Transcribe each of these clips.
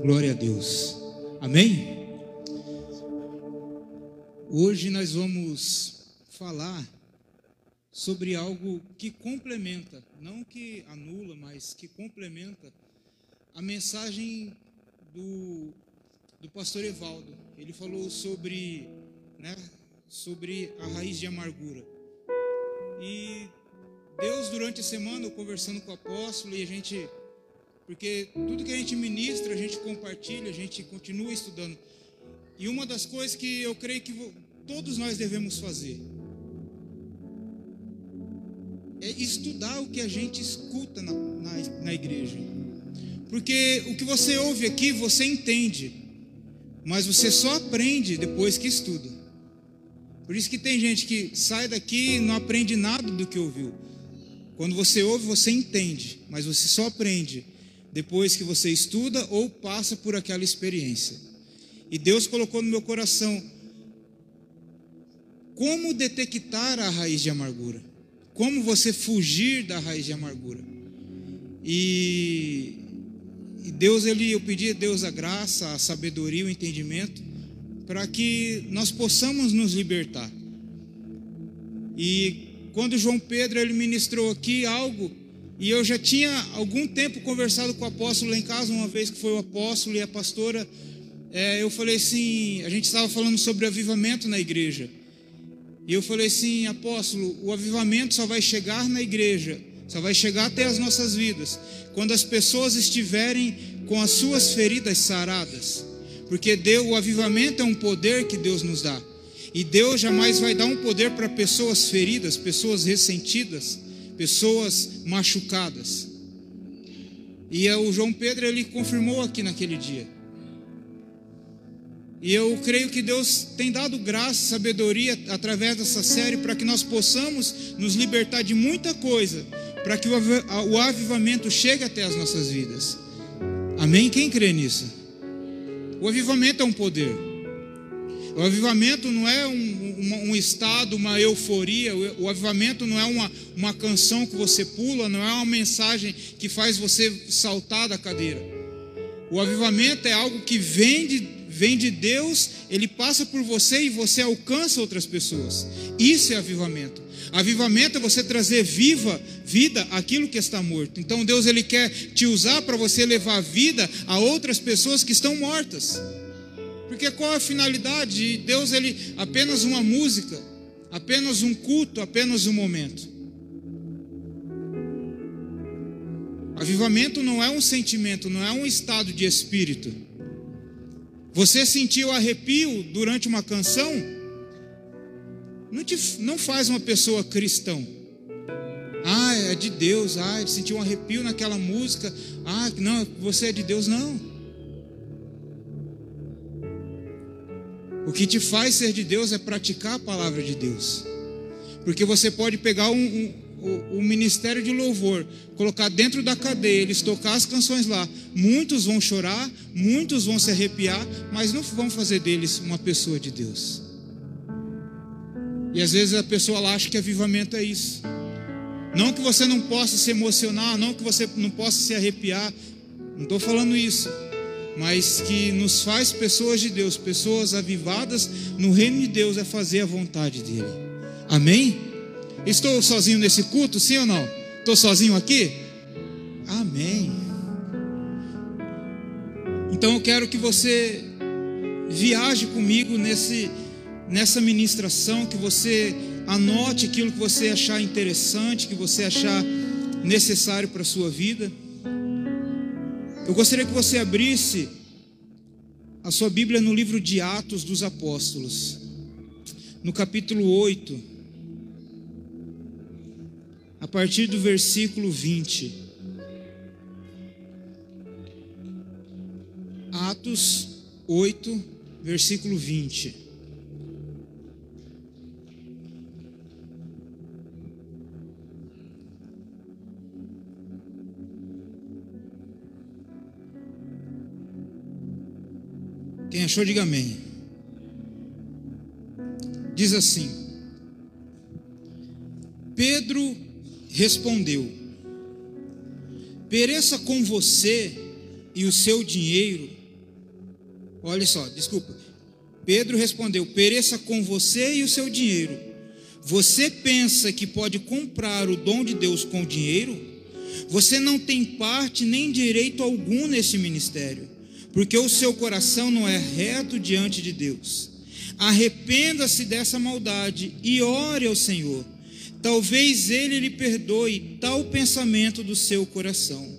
Glória a Deus. Amém? Hoje nós vamos falar sobre algo que complementa, não que anula, mas que complementa a mensagem do, do pastor Evaldo. Ele falou sobre, né, sobre a raiz de amargura. E Deus, durante a semana, conversando com o apóstolo, e a gente porque tudo que a gente ministra, a gente compartilha, a gente continua estudando. E uma das coisas que eu creio que todos nós devemos fazer é estudar o que a gente escuta na, na, na igreja. Porque o que você ouve aqui, você entende, mas você só aprende depois que estuda. Por isso que tem gente que sai daqui e não aprende nada do que ouviu. Quando você ouve, você entende, mas você só aprende depois que você estuda ou passa por aquela experiência. E Deus colocou no meu coração como detectar a raiz de amargura, como você fugir da raiz de amargura. E, e Deus, ele, eu pedi a Deus a graça, a sabedoria, o entendimento, para que nós possamos nos libertar. E quando João Pedro ele ministrou aqui algo e eu já tinha algum tempo conversado com o apóstolo lá em casa, uma vez que foi o apóstolo e a pastora. É, eu falei assim: a gente estava falando sobre avivamento na igreja. E eu falei assim, apóstolo, o avivamento só vai chegar na igreja, só vai chegar até as nossas vidas, quando as pessoas estiverem com as suas feridas saradas. Porque Deus, o avivamento é um poder que Deus nos dá. E Deus jamais vai dar um poder para pessoas feridas, pessoas ressentidas pessoas machucadas. E o João Pedro ele confirmou aqui naquele dia. E eu creio que Deus tem dado graça, sabedoria através dessa série para que nós possamos nos libertar de muita coisa, para que o avivamento chegue até as nossas vidas. Amém? Quem crê nisso? O avivamento é um poder. O avivamento não é um, um, um, estado, uma euforia. O, avivamento não é uma, uma canção que você pula, não é uma mensagem que faz você saltar da cadeira. O avivamento é algo que vem de, vem de Deus, ele passa por você e você alcança outras pessoas. Isso é avivamento. Avivamento é você trazer viva vida aquilo que está morto. Então Deus ele quer te usar para você levar vida a outras pessoas que estão mortas. Porque qual a finalidade de Deus? Ele apenas uma música, apenas um culto, apenas um momento. Avivamento não é um sentimento, não é um estado de espírito. Você sentiu arrepio durante uma canção? Não, te, não faz uma pessoa cristão. Ah, é de Deus. Ah, sentiu um arrepio naquela música. Ah, não, você é de Deus. Não. O que te faz ser de Deus é praticar a palavra de Deus. Porque você pode pegar um, um, um, ministério de louvor, colocar dentro da cadeia, eles tocar as canções lá. Muitos vão chorar, muitos vão se arrepiar, mas não vão fazer deles uma pessoa de Deus. E às vezes a pessoa acha que avivamento é isso. Não que você não possa se emocionar, não que você não possa se arrepiar. Não estou falando isso mas que nos faz pessoas de Deus, pessoas avivadas no reino de Deus, é fazer a vontade dEle. Amém? Estou sozinho nesse culto, sim ou não? Estou sozinho aqui? Amém. Então eu quero que você viaje comigo nesse, nessa ministração, que você anote aquilo que você achar interessante, que você achar necessário para a sua vida. Eu gostaria que você abrisse a sua Bíblia no livro de Atos dos Apóstolos, no capítulo 8, a partir do versículo 20. Atos 8, versículo 20. Quem achou, diga amém. Diz assim: Pedro respondeu: Pereça com você e o seu dinheiro Olha só, desculpa. Pedro respondeu: Pereça com você e o seu dinheiro. Você pensa que pode comprar o dom de Deus com dinheiro? Você não tem parte nem direito algum nesse ministério, porque o seu coração não é reto diante de Deus. Arrependa-se dessa maldade e ore ao Senhor. Talvez ele lhe perdoe tal pensamento do seu coração.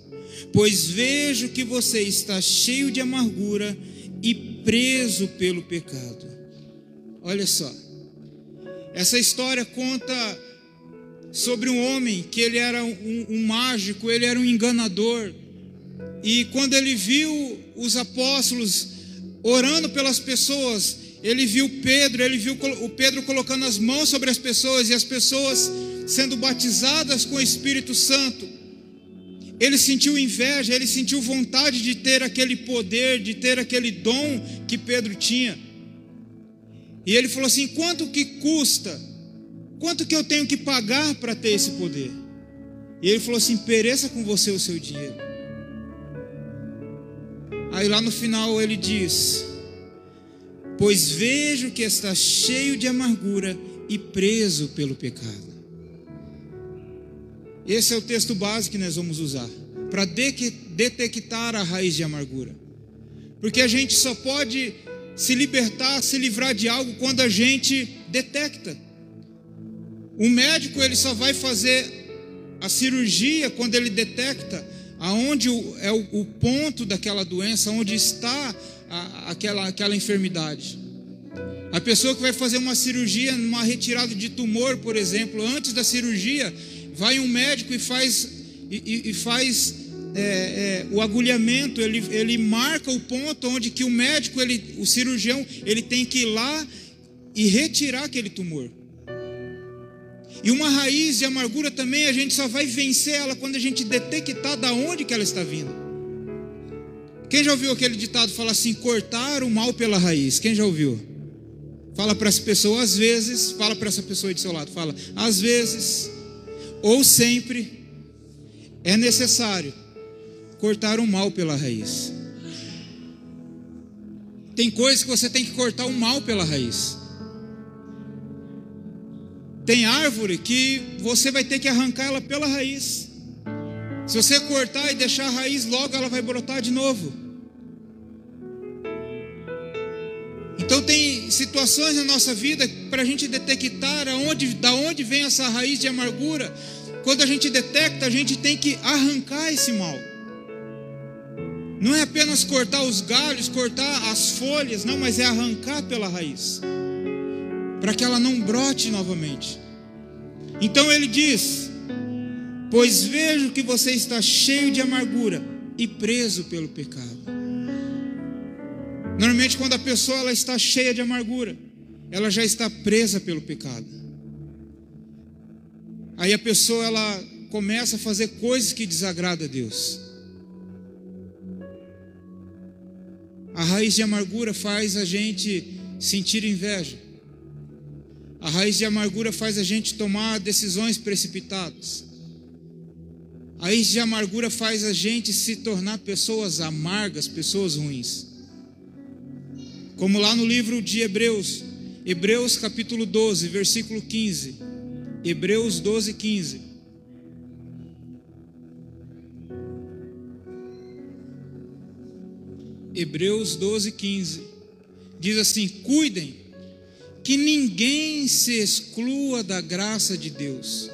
Pois vejo que você está cheio de amargura e preso pelo pecado. Olha só. Essa história conta sobre um homem que ele era um, um, mágico, ele era um enganador. E quando ele viu os apóstolos orando pelas pessoas, ele viu Pedro, ele viu o Pedro colocando as mãos sobre as pessoas e as pessoas sendo batizadas com o Espírito Santo. Ele sentiu inveja, ele sentiu vontade de ter aquele poder, de ter aquele dom que Pedro tinha. E ele falou assim: quanto que custa? Quanto que eu tenho que pagar para ter esse poder? E ele falou assim: pereça com você o seu dinheiro. Aí lá no final ele diz: Pois vejo que está cheio de amargura e preso pelo pecado. Esse é o texto básico que nós vamos usar para detectar a raiz de amargura. Porque a gente só pode se libertar, se livrar de algo quando a gente detecta. O médico ele só vai fazer a cirurgia quando ele detecta aonde é o, ponto daquela doença, onde está aquela, aquela enfermidade. A pessoa que vai fazer uma cirurgia, uma retirada de tumor, por exemplo, antes da cirurgia, vai um médico e faz, e, e faz é, é, o agulhamento, ele, ele marca o ponto onde que o médico, ele, o cirurgião, ele tem que ir lá e retirar aquele tumor. E uma raiz de amargura também, a gente só vai vencer ela quando a gente detectar da onde que ela está vindo. Quem já ouviu aquele ditado falar assim, cortar o mal pela raiz? Quem já ouviu? Fala para essa pessoa às vezes, fala para essa pessoa de seu lado, fala, às vezes, ou sempre, é necessário cortar o mal pela raiz. Tem coisas que você tem que cortar o mal pela raiz. Tem árvore que você vai ter que arrancar ela pela raiz. Se você cortar e deixar a raiz, logo ela vai brotar de novo. Então tem situações na nossa vida para a gente detectar aonde, da onde vem essa raiz de amargura. Quando a gente detecta, a gente tem que arrancar esse mal. Não é apenas cortar os galhos, cortar as folhas, não, mas é arrancar pela raiz, para que ela não brote novamente. Então ele diz: Pois vejo que você está cheio de amargura e preso pelo pecado. Normalmente, quando a pessoa ela está cheia de amargura, ela já está presa pelo pecado. Aí a pessoa ela começa a fazer coisas que desagradam a Deus. A raiz de amargura faz a gente sentir inveja. A raiz de amargura faz a gente tomar decisões precipitadas. A raiz de amargura faz a gente se tornar pessoas amargas, pessoas ruins. Como lá no livro de Hebreus, Hebreus capítulo 12, versículo 15. Hebreus 12, 15. Hebreus 12, 15. Diz assim: Cuidem, que ninguém se exclua da graça de Deus,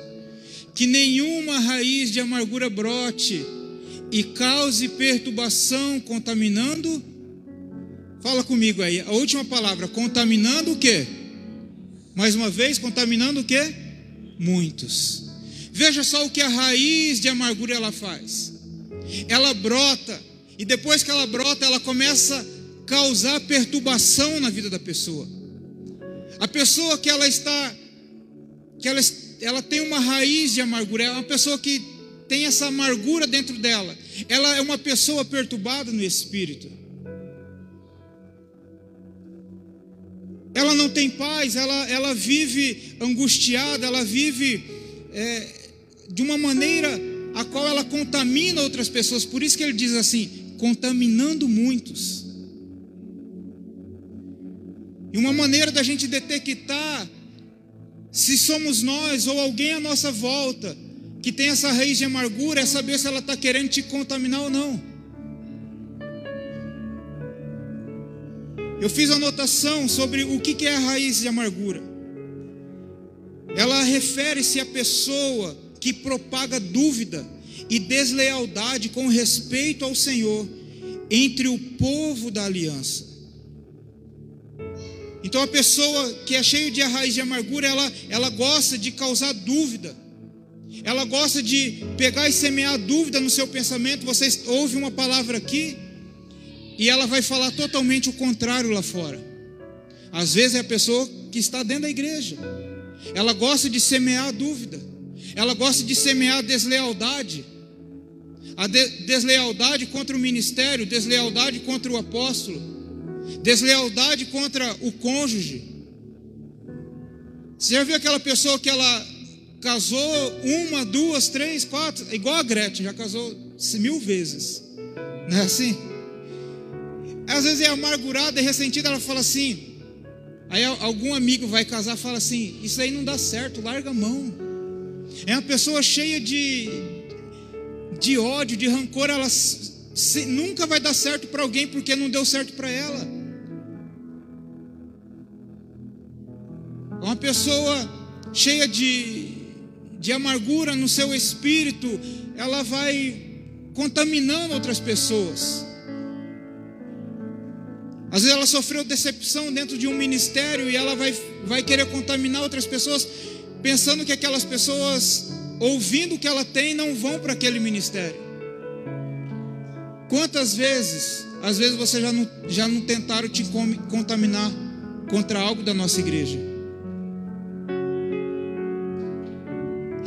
que nenhuma raiz de amargura brote e cause perturbação, contaminando. Fala comigo aí, a última palavra: contaminando o que? Mais uma vez, contaminando o que? Muitos. Veja só o que a raiz de amargura ela faz. Ela brota e depois que ela brota, ela começa a causar perturbação na vida da pessoa. A pessoa que ela está, que ela, ela tem uma raiz de amargura, é uma pessoa que tem essa amargura dentro dela. Ela é uma pessoa perturbada no espírito. Ela não tem paz, ela, ela vive angustiada, ela vive é, de uma maneira a qual ela contamina outras pessoas. Por isso que ele diz assim: contaminando muitos. E uma maneira da gente detectar se somos nós ou alguém à nossa volta que tem essa raiz de amargura é saber se ela está querendo te contaminar ou não. Eu fiz anotação sobre o que é a raiz de amargura. Ela refere-se à pessoa que propaga dúvida e deslealdade com respeito ao Senhor entre o povo da aliança. Então a pessoa que é cheia de raiz de amargura, ela, ela gosta de causar dúvida. Ela gosta de pegar e semear dúvida no seu pensamento. Você ouve uma palavra aqui e ela vai falar totalmente o contrário lá fora. Às vezes é a pessoa que está dentro da igreja. Ela gosta de semear dúvida. Ela gosta de semear deslealdade. A de deslealdade contra o ministério, deslealdade contra o apóstolo, deslealdade contra o cônjuge. Você já viu aquela pessoa que ela casou uma, duas, três, quatro, igual a Gretchen, já casou mil vezes. Não é assim? Às vezes é amargurada e ressentida, ela fala assim. Aí algum amigo vai casar fala assim: Isso aí não dá certo, larga a mão. É uma pessoa cheia de, de ódio, de rancor, ela se, nunca vai dar certo para alguém porque não deu certo para ela. Uma pessoa cheia de, de amargura no seu espírito, ela vai contaminando outras pessoas. Às vezes ela sofreu decepção dentro de um ministério e ela vai, vai querer contaminar outras pessoas, pensando que aquelas pessoas, ouvindo o que ela tem, não vão para aquele ministério. Quantas vezes, às vezes você já não, já não tentaram te contaminar contra algo da nossa igreja?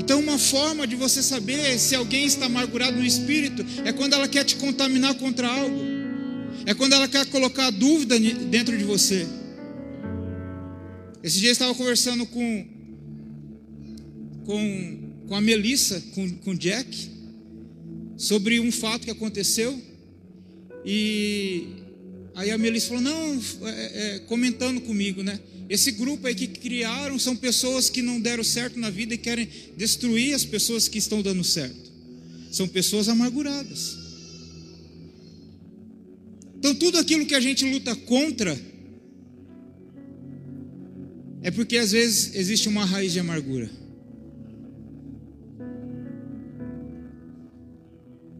Então, uma forma de você saber se alguém está amargurado no espírito é quando ela quer te contaminar contra algo, é quando ela quer colocar dúvida dentro de você. Esse dia eu estava conversando com, com, com a Melissa, com, com Jack, sobre um fato que aconteceu. E aí a Melissa falou: Não, é, é, comentando comigo, né? Esse grupo aí que criaram são pessoas que não deram certo na vida e querem destruir as pessoas que estão dando certo. São pessoas amarguradas. Então, tudo aquilo que a gente luta contra é porque às vezes existe uma raiz de amargura.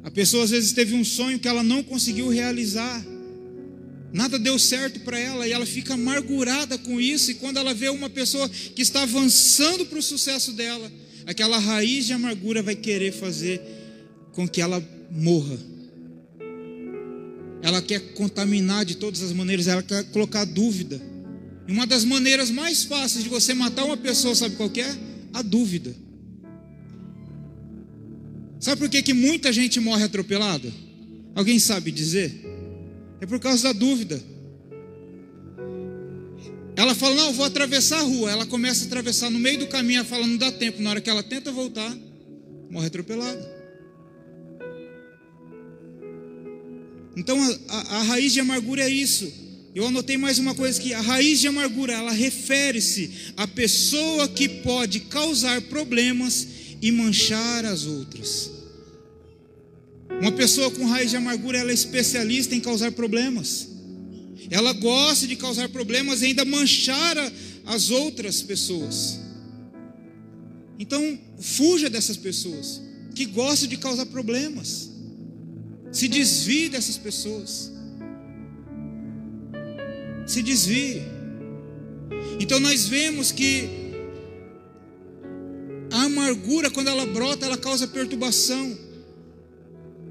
A pessoa às vezes teve um sonho que ela não conseguiu realizar. Nada deu certo para ela e ela fica amargurada com isso. E quando ela vê uma pessoa que está avançando para o sucesso dela, aquela raiz de amargura vai querer fazer com que ela morra. Ela quer contaminar de todas as maneiras, ela quer colocar dúvida. E uma das maneiras mais fáceis de você matar uma pessoa, sabe qual é? A dúvida. Sabe por que, que muita gente morre atropelada? Alguém sabe dizer? É por causa da dúvida. Ela fala, não, vou atravessar a rua. Ela começa a atravessar no meio do caminho, ela fala, não dá tempo. Na hora que ela tenta voltar, morre atropelada. Então a, a, a raiz de amargura é isso. Eu anotei mais uma coisa aqui. A raiz de amargura, ela refere-se à pessoa que pode causar problemas e manchar as outras. Uma pessoa com raiz de amargura, ela é especialista em causar problemas. Ela gosta de causar problemas e ainda manchar as outras pessoas. Então, fuja dessas pessoas que gostam de causar problemas. Se desvie dessas pessoas. Se desvie. Então nós vemos que a amargura, quando ela brota, ela causa perturbação.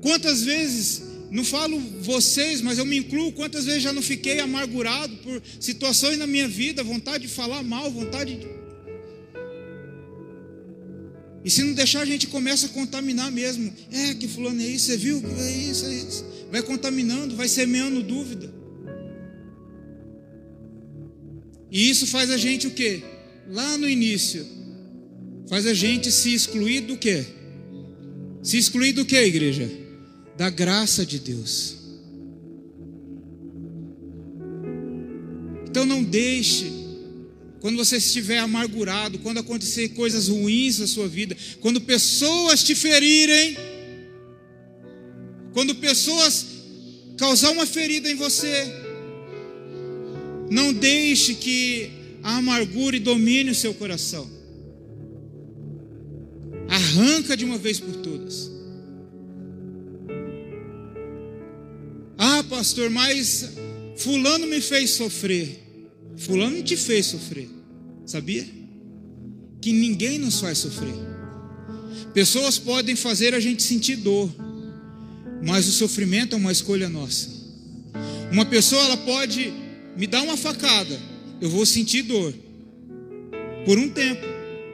Quantas vezes, não falo vocês, mas eu me incluo, quantas vezes já não fiquei amargurado por situações na minha vida, vontade de falar mal, vontade de. E se não deixar, a gente começa a contaminar mesmo. É que fulano é isso, você viu? É isso, é isso. Vai contaminando, vai semeando dúvida. E isso faz a gente o quê? Lá no início, faz a gente se excluir do quê? Se excluir do quê, igreja? Da graça de Deus. Então não, deixe, quando você estiver amargurado, quando acontecer coisas ruins na sua vida, quando pessoas te ferirem, quando pessoas causar uma ferida em você, não deixe que a amargura domine o seu coração. Arranca de uma vez por todas. Pastor, mas Fulano me fez sofrer. Fulano te fez sofrer, sabia? Que ninguém nos faz sofrer. Pessoas podem fazer a gente sentir dor, mas o sofrimento é uma escolha nossa. Uma pessoa ela pode me dar uma facada, eu vou sentir dor por um tempo.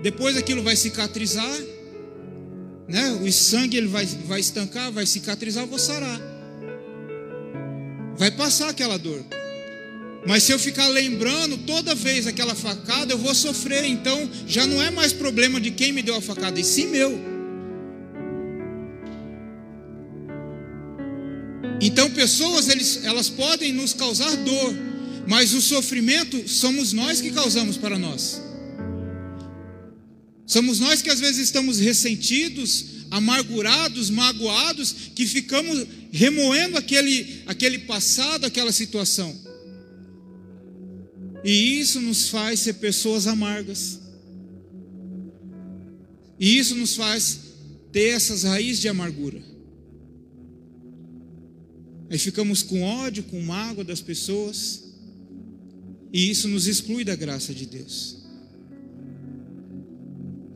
Depois aquilo vai cicatrizar, né? O sangue ele vai, vai estancar, vai cicatrizar, eu vou sarar. Vai passar aquela dor. Mas se eu ficar lembrando toda vez aquela facada, eu vou sofrer. Então já não é mais problema de quem me deu a facada, e sim meu. Então pessoas eles, elas podem nos causar dor, mas o sofrimento somos nós que causamos para nós. Somos nós que às vezes estamos ressentidos, amargurados, magoados, que ficamos remoendo aquele, aquele passado, aquela situação. E isso nos faz ser pessoas amargas. E isso nos faz ter essas raízes de amargura. Aí ficamos com ódio, com mágoa das pessoas. E isso nos exclui da graça de Deus.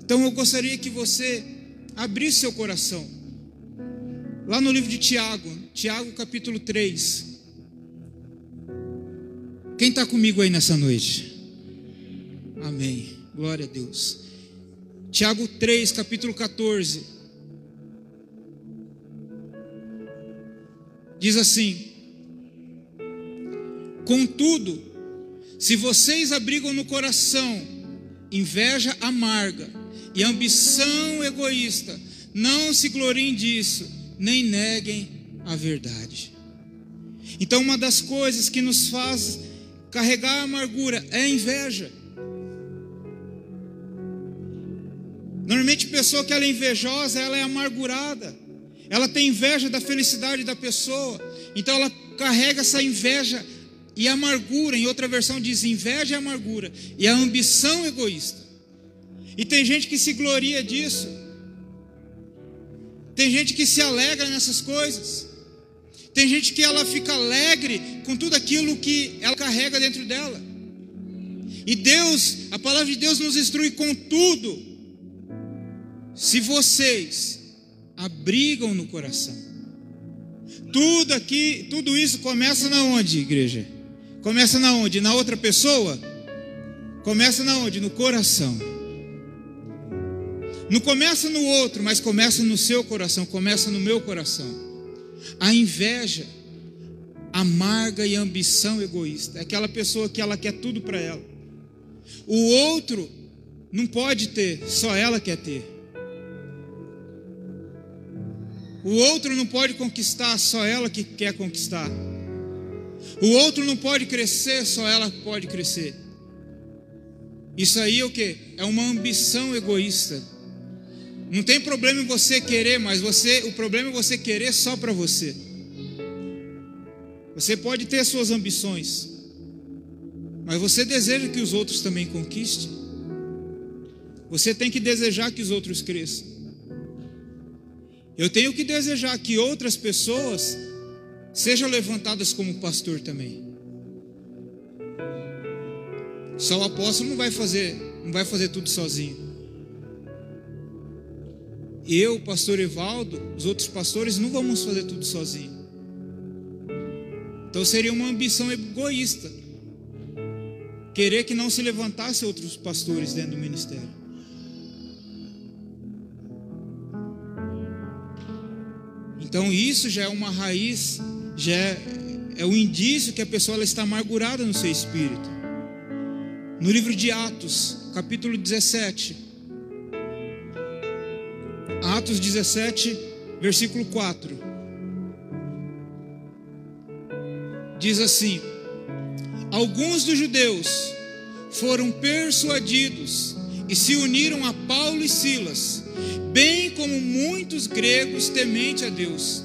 Então eu gostaria que você abrisse seu coração. Lá no livro de Tiago, Tiago capítulo 3. Quem está comigo aí nessa noite? Amém. Glória a Deus. Tiago 3, capítulo 14. Diz assim: Contudo, se vocês abrigam no coração inveja amarga e ambição egoísta, não se gloriem disso, nem neguem a verdade. Então, uma das coisas que nos faz Carregar a amargura é a inveja. Normalmente, pessoa que ela é invejosa, ela é amargurada. Ela tem inveja da felicidade da pessoa. Então, ela carrega essa inveja e amargura. Em outra versão, diz inveja e amargura. E a ambição egoísta. E tem gente que se gloria disso. Tem gente que se alegra nessas coisas. Tem gente que ela fica alegre com tudo aquilo que ela carrega dentro dela. E Deus, a palavra de Deus nos instrui com tudo. Se vocês abrigam no coração. Tudo aqui, tudo isso começa na onde, igreja? Começa na onde? Na outra pessoa? Começa na onde? No coração. Não começa no outro, mas começa no seu coração, começa no meu coração. A inveja amarga e ambição egoísta. É aquela pessoa que ela quer tudo para ela. O outro não pode ter, só ela quer ter. O outro não pode conquistar, só ela que quer conquistar. O outro não pode crescer, só ela pode crescer. Isso aí é o que? É uma ambição egoísta. Não tem problema em você querer, mas você, o problema é você querer só para você. Você pode ter suas ambições, mas você deseja que os outros também conquistem. Você tem que desejar que os outros cresçam. Eu tenho que desejar que outras pessoas sejam levantadas como pastor também. Só o apóstolo não vai fazer, não vai fazer tudo sozinho eu, pastor Evaldo, os outros pastores não vamos fazer tudo sozinho. Então seria uma ambição egoísta querer que não se levantasse outros pastores dentro do ministério. Então isso já é uma raiz, já é, é um indício que a pessoa está amargurada no seu espírito. No livro de Atos, capítulo 17, Atos 17, versículo 4. Diz assim: alguns dos judeus foram persuadidos e se uniram a Paulo e Silas, bem como muitos gregos temente a Deus,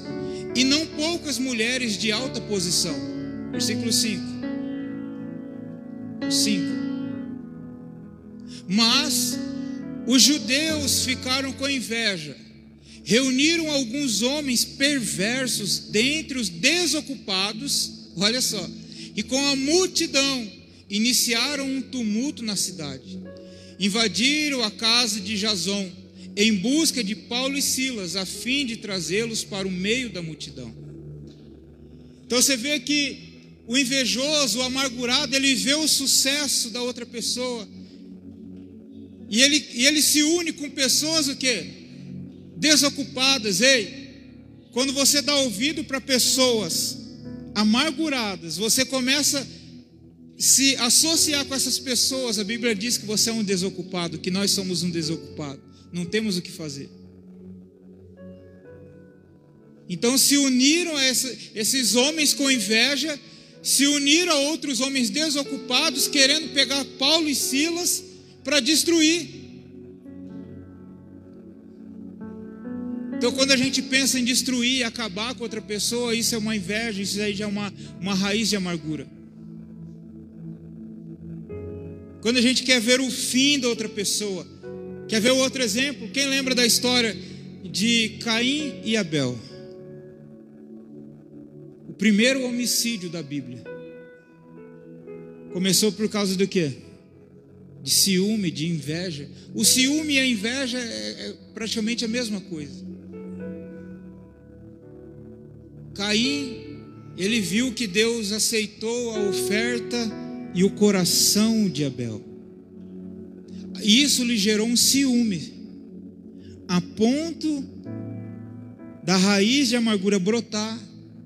e não poucas mulheres de alta posição. Versículo 5. 5. Mas os judeus ficaram com inveja, reuniram alguns homens perversos dentre os desocupados, olha só, e com a multidão iniciaram um tumulto na cidade. Invadiram a casa de Jason em busca de Paulo e Silas, a fim de trazê-los para o meio da multidão. Então você vê que o invejoso, o amargurado, ele vê o sucesso da outra pessoa. E ele, e ele se une com pessoas o quê? Desocupadas. Ei, quando você dá ouvido para pessoas amarguradas, você começa a se associar com essas pessoas. A Bíblia diz que você é um desocupado, que nós somos um desocupado. Não temos o que fazer. Então se uniram a esses homens com inveja, se uniram a outros homens desocupados, querendo pegar Paulo e Silas para destruir. Então, quando a gente pensa em destruir, acabar com outra pessoa, isso é uma inveja, isso aí já é uma, uma raiz de amargura. Quando a gente quer ver o fim da outra pessoa, Quer ver outro exemplo? Quem lembra da história de Caim e Abel? O primeiro homicídio da Bíblia. Começou por causa do quê? De ciúme, de inveja. O ciúme e a inveja é, é praticamente a mesma coisa. Caim, ele viu que Deus aceitou a oferta e o coração de Abel. E isso lhe gerou um ciúme, a ponto da raiz de amargura brotar,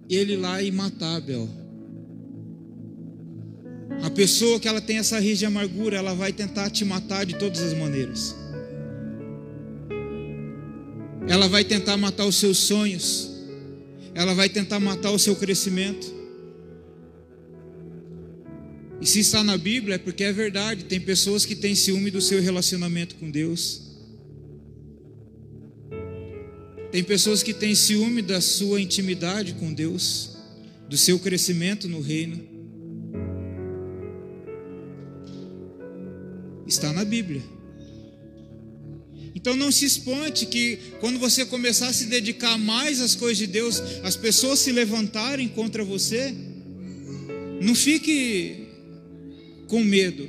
ele lá e matar Abel. A pessoa que ela tem essa raiz de amargura, ela vai tentar te matar de todas as maneiras. Ela vai tentar matar os seus sonhos. Ela vai tentar matar o seu crescimento. E se está na Bíblia é porque é verdade. Tem pessoas que têm ciúme do seu relacionamento com Deus. Tem pessoas que têm ciúme da sua intimidade com Deus, do seu crescimento no reino. Está na Bíblia. Então não se espante que quando você começar a se dedicar mais às coisas de Deus, as pessoas se levantarem contra você. Não fique com medo,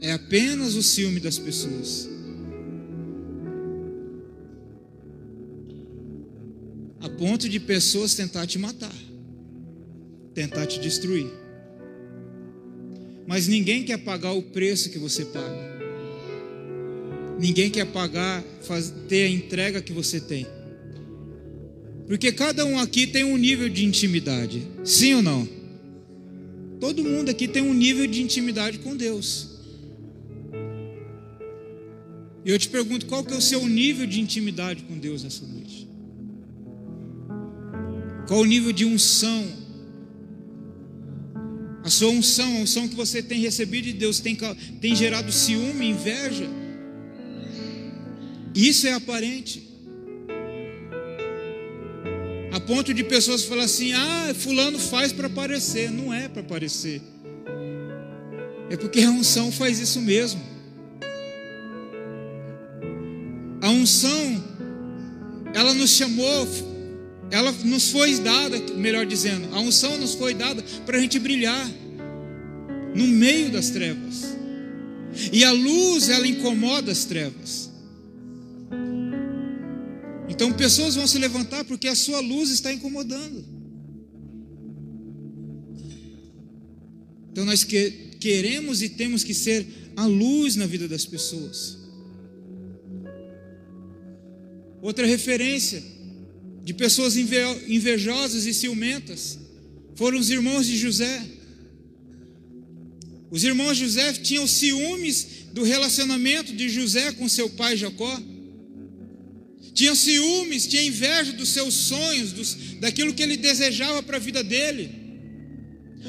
é apenas o ciúme das pessoas. A ponto de pessoas tentar te matar, tentar te destruir. Mas ninguém quer pagar o preço que você paga. Ninguém quer pagar, ter a entrega que você tem. Porque cada um aqui tem um nível de intimidade. Sim ou não? Todo mundo aqui tem um nível de intimidade com Deus. E eu te pergunto, qual que é o seu nível de intimidade com Deus nessa noite? Qual o nível de unção? A sua unção, a unção que você tem recebido de Deus, tem, tem gerado ciúme, inveja? Isso é aparente a ponto de pessoas falar assim: ah, Fulano faz para aparecer. Não é para aparecer, é porque a unção faz isso mesmo. A unção, ela nos chamou, ela nos foi dada, melhor dizendo, a unção nos foi dada para a gente brilhar no meio das trevas. E a luz, ela incomoda as trevas. Então pessoas vão se levantar porque a sua luz está incomodando. Então nós que, queremos e temos que ser a luz na vida das pessoas. Outra referência de pessoas invejosas e ciumentas foram os irmãos de José. Os irmãos de José tinham ciúmes do relacionamento de José com seu pai Jacó tinha ciúmes, tinha inveja dos seus sonhos, dos, daquilo que ele desejava para a vida dele.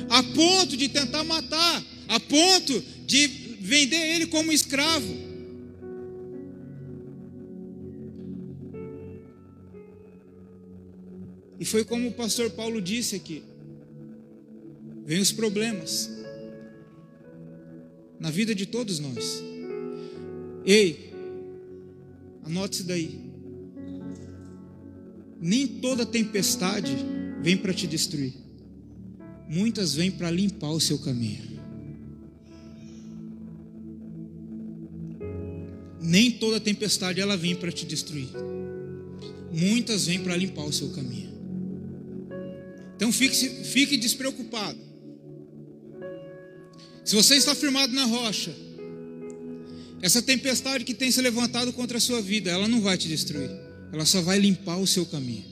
a ponto de tentar matar, a ponto de vender ele como escravo. E foi como o pastor Paulo disse aqui: vem os problemas na vida de todos nós. Ei, anote isso daí. Nem toda tempestade vem para te destruir, muitas vêm para limpar o seu caminho. Nem toda tempestade ela vem para te destruir, muitas vêm para limpar o seu caminho. Então fique, fique despreocupado. Se você está firmado na rocha, essa tempestade que tem se levantado contra a sua vida, ela não vai te destruir, ela só vai limpar o seu caminho.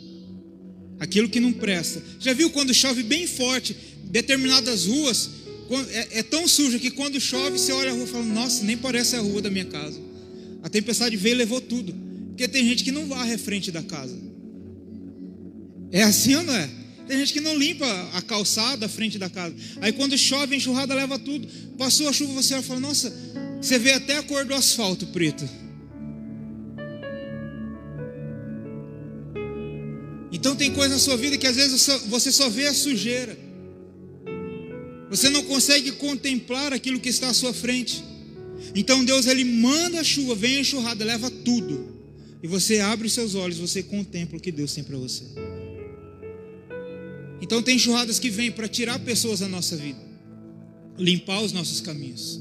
Aquilo que não presta. Já viu quando chove bem forte, determinadas ruas, é, é tão suja que quando chove você olha a rua e fala: Nossa, nem parece a rua da minha casa. A tempestade veio e levou tudo. Porque tem gente que não varre a frente da casa. É assim ou não é? Tem gente que não limpa a calçada, a frente da casa. Aí quando chove, a enxurrada leva tudo. Passou a chuva, você fala: Nossa, você vê até a cor do asfalto preto. Então tem coisa na sua vida que às vezes você só vê a sujeira. Você não consegue contemplar aquilo que está à sua frente. Então Deus ele manda a chuva, vem a enxurrada, leva tudo. E você abre os seus olhos, você contempla o que Deus tem para você. Então tem enxurradas que vêm para tirar pessoas da nossa vida, limpar os nossos caminhos.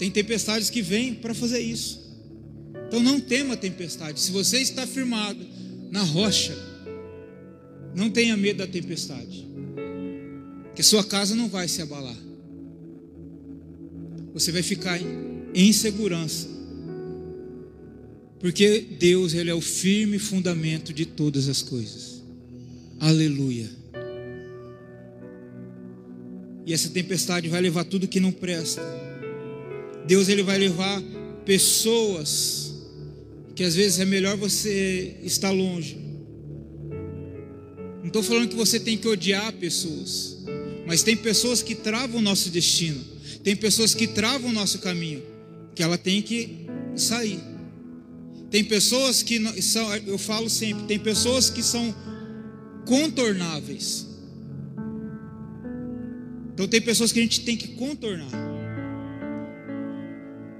Tem tempestades que vêm para fazer isso. Então não tema a tempestade. Se você está firmado na rocha, não tenha medo da tempestade. Que sua casa não vai se abalar. Você vai ficar em segurança porque Deus, Ele é o firme fundamento de todas as coisas. Aleluia. E essa tempestade vai levar tudo que não presta. Deus, Ele vai levar pessoas que às vezes é melhor você estar longe. Não estou falando que você tem que odiar pessoas, mas tem pessoas que travam o nosso destino, tem pessoas que travam o nosso caminho, que ela tem que sair. Tem pessoas que são, eu falo sempre, tem pessoas que são contornáveis. Então tem pessoas que a gente tem que contornar.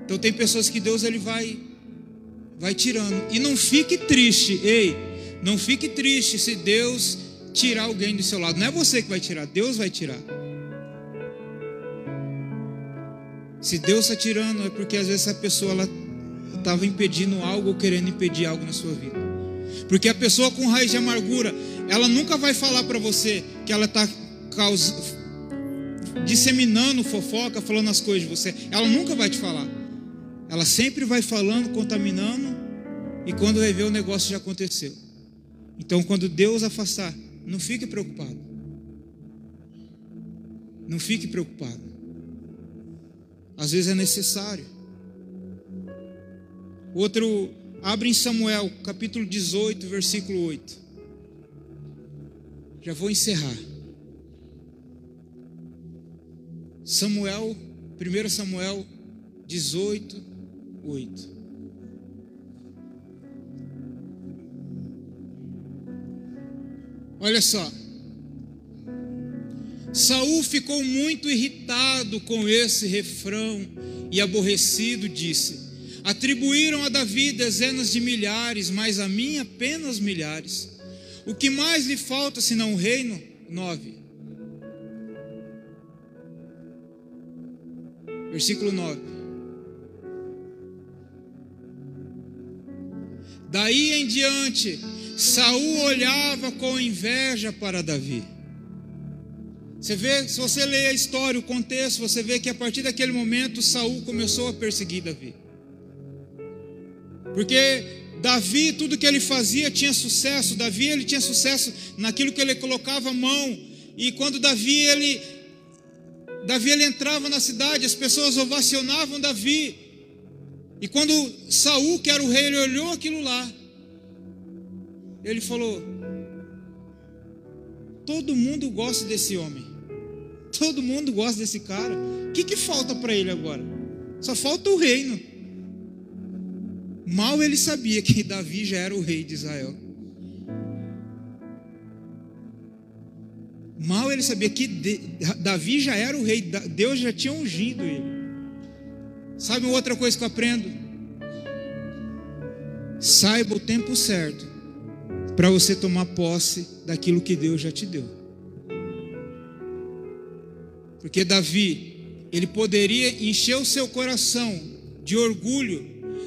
Então tem pessoas que Deus ele vai vai tirando. E não fique triste, ei, não fique triste se Deus tirar alguém do seu lado. Não é você que vai tirar, Deus vai tirar. Se Deus está tirando, é porque às vezes essa pessoa ela estava impedindo algo ou querendo impedir algo na sua vida. Porque a pessoa com raiz de amargura, ela nunca vai falar para você que ela está caus... disseminando fofoca, falando as coisas de você. Ela nunca vai te falar. Ela sempre vai falando, contaminando, e quando vai ver o negócio já aconteceu. Então, quando Deus afastar, não fique preocupado. Não fique preocupado. Às vezes é necessário. Outro, abre em Samuel, capítulo 18, versículo 8. Já vou encerrar. Samuel, 1 Samuel 18, 8. Olha só. Saul ficou muito irritado com esse refrão e aborrecido disse: Atribuíram a Davi dezenas de milhares, mas a mim apenas milhares. O que mais lhe falta senão o reino? 9. Versículo 9. Daí em diante, Saul olhava com inveja para Davi. Você vê, se você lê a história, o contexto, você vê que a partir daquele momento Saul começou a perseguir Davi. Porque Davi, tudo que ele fazia tinha sucesso. Davi, ele tinha sucesso naquilo que ele colocava a mão. E quando Davi, ele Davi ele entrava na cidade, as pessoas ovacionavam Davi. E quando Saul, que era o rei, ele olhou aquilo lá, ele falou: Todo mundo gosta desse homem. Todo mundo gosta desse cara. O que, que falta para ele agora? Só falta o reino. Mal ele sabia que Davi já era o rei de Israel. Mal ele sabia que Davi já era o rei, Deus já tinha ungido ele. Sabe outra coisa que eu aprendo? Saiba o tempo certo para você tomar posse daquilo que Deus já te deu. Porque Davi, ele poderia encher o seu coração de orgulho,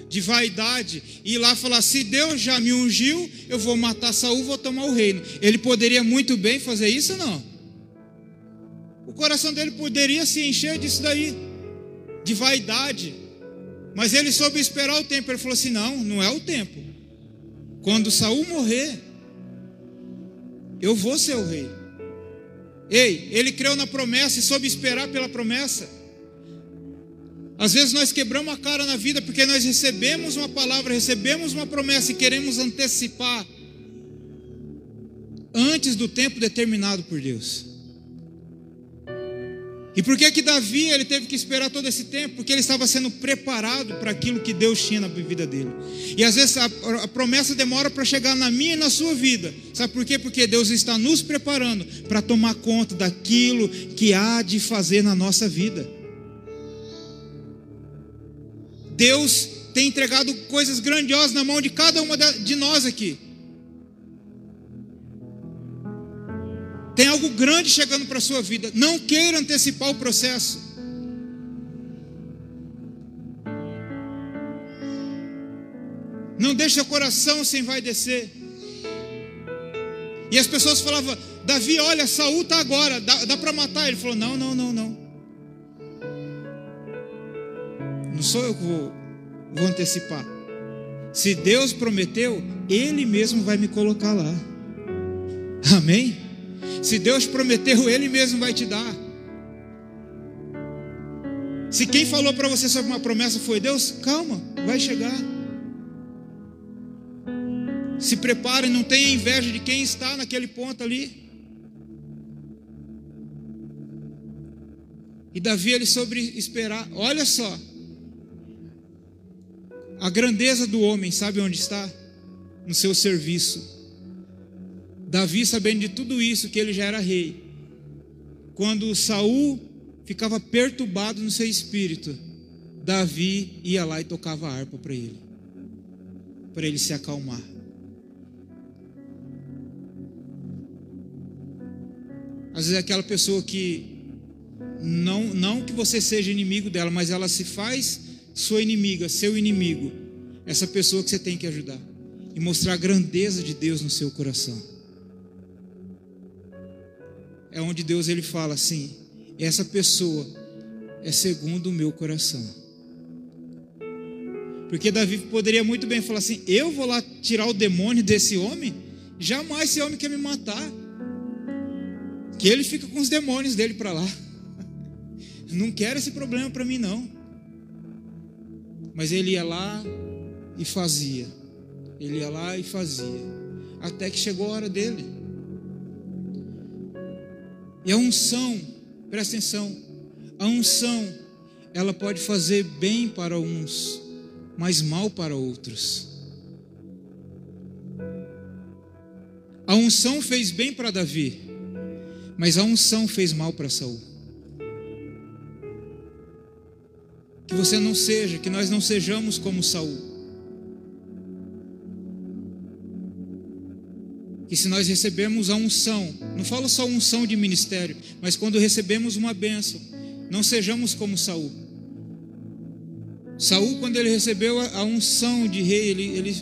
de vaidade, e ir lá falar: se Deus já me ungiu, eu vou matar Saul, vou tomar o reino. Ele poderia muito bem fazer isso não? O coração dele poderia se encher disso daí de vaidade. Mas ele soube esperar o tempo. Ele falou assim: não, não é o tempo. Quando Saul morrer, eu vou ser o rei. Ei, ele creu na promessa e soube esperar pela promessa. Às vezes nós quebramos a cara na vida porque nós recebemos uma palavra, recebemos uma promessa e queremos antecipar antes do tempo determinado por Deus. E por que que Davi ele teve que esperar todo esse tempo? Porque ele estava sendo preparado para aquilo que Deus tinha na vida dele. E às vezes a, a promessa demora para chegar na minha e na sua vida. Sabe por quê? Porque Deus está nos preparando para tomar conta daquilo que há de fazer na nossa vida. Deus tem entregado coisas grandiosas na mão de cada uma de nós aqui. Tem algo grande chegando para a sua vida. Não queira antecipar o processo. Não deixe seu coração sem vai descer. E as pessoas falavam: Davi, olha, Saul está agora, dá, dá para matar. Ele falou: Não, não, não, não. Não sou eu que vou, vou antecipar. Se Deus prometeu, Ele mesmo vai me colocar lá. Amém? Se Deus prometeu, Ele mesmo vai te dar. Se quem falou para você sobre uma promessa foi Deus, calma, vai chegar. Se prepare, não tenha inveja de quem está naquele ponto ali. E Davi ele sobre esperar. Olha só. A grandeza do homem, sabe onde está? No seu serviço. Davi, sabendo de tudo isso, que ele já era rei, quando Saul ficava perturbado no seu espírito, Davi ia lá e tocava a harpa para ele, para ele se acalmar. Às vezes é aquela pessoa que não, não que você seja inimigo dela, mas ela se faz sua inimiga, seu inimigo. Essa pessoa que você tem que ajudar e mostrar a grandeza de Deus no seu coração é onde Deus ele fala assim: essa pessoa é segundo o meu coração. Porque Davi poderia muito bem falar assim: eu vou lá tirar o demônio desse homem, jamais esse homem quer me matar. Que ele fica com os demônios dele para lá. Não quero esse problema para mim, não. Mas ele ia lá e fazia. Ele ia lá e fazia. Até que chegou a hora dele. E a unção, presta atenção, a unção, ela pode fazer bem para uns, mas mal para outros. A unção fez bem para Davi, mas a unção fez mal para Saul. Que você não seja, que nós não sejamos como Saul. Que se nós recebemos a unção, não falo só unção de ministério, mas quando recebemos uma bênção, não sejamos como Saul. Saul, quando ele recebeu a unção de rei, ele, ele,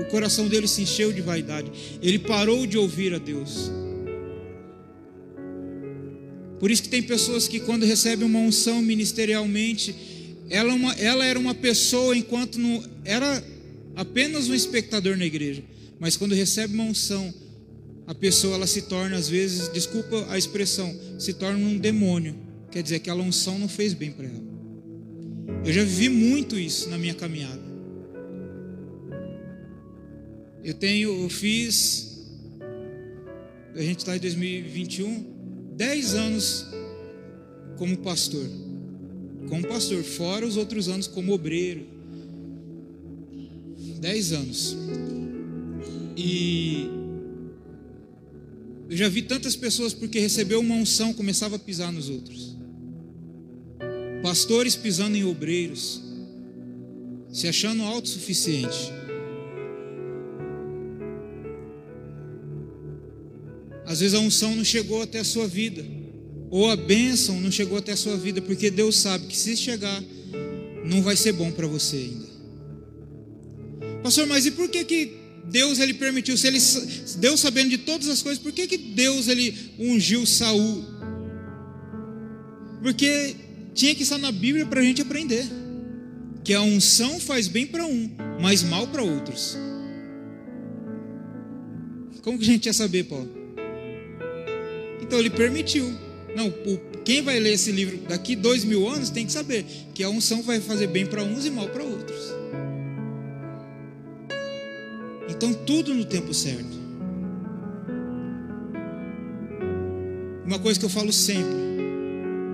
o coração dele se encheu de vaidade. Ele parou de ouvir a Deus. Por isso que tem pessoas que quando recebem uma unção ministerialmente, ela, é uma, ela era uma pessoa enquanto não era apenas um espectador na igreja. Mas quando recebe uma unção, a pessoa ela se torna às vezes, desculpa a expressão, se torna um demônio. Quer dizer que aquela unção não fez bem para ela. Eu já vivi muito isso na minha caminhada. Eu tenho, eu fiz a gente está em 2021, 10 anos como pastor. Como pastor, fora os outros anos como obreiro. 10 anos. E eu já vi tantas pessoas porque recebeu uma unção começava a pisar nos outros. Pastores pisando em obreiros, se achando autossuficiente. Às vezes a unção não chegou até a sua vida, ou a bênção não chegou até a sua vida, porque Deus sabe que se chegar, não vai ser bom para você ainda. Pastor, mas e por que que Deus ele permitiu, se ele Deus sabendo de todas as coisas, por que, que Deus ele ungiu Saul? Porque tinha que estar na Bíblia para a gente aprender que a unção faz bem para um, mas mal para outros. Como que a gente ia saber, Paulo? Então ele permitiu. Não, quem vai ler esse livro daqui dois mil anos tem que saber que a unção vai fazer bem para uns e mal para outros. Então, tudo no tempo certo. Uma coisa que eu falo sempre,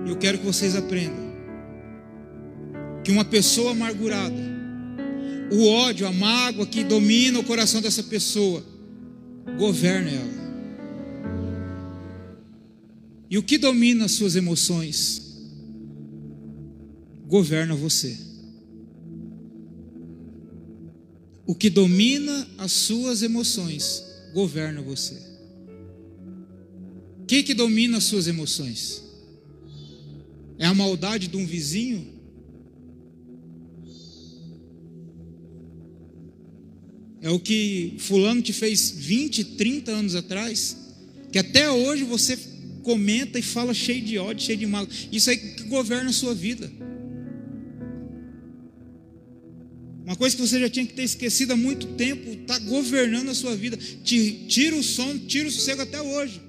e eu quero que vocês aprendam: que uma pessoa amargurada, o ódio, a mágoa que domina o coração dessa pessoa, governa ela. E o que domina as suas emoções, governa você. O que domina as suas emoções governa você. O que, que domina as suas emoções? É a maldade de um vizinho? É o que Fulano te fez 20, 30 anos atrás? Que até hoje você comenta e fala cheio de ódio, cheio de mal. Isso aí que governa a sua vida. Uma coisa que você já tinha que ter esquecido há muito tempo, está governando a sua vida. Te, tira o sono, tira o sossego até hoje.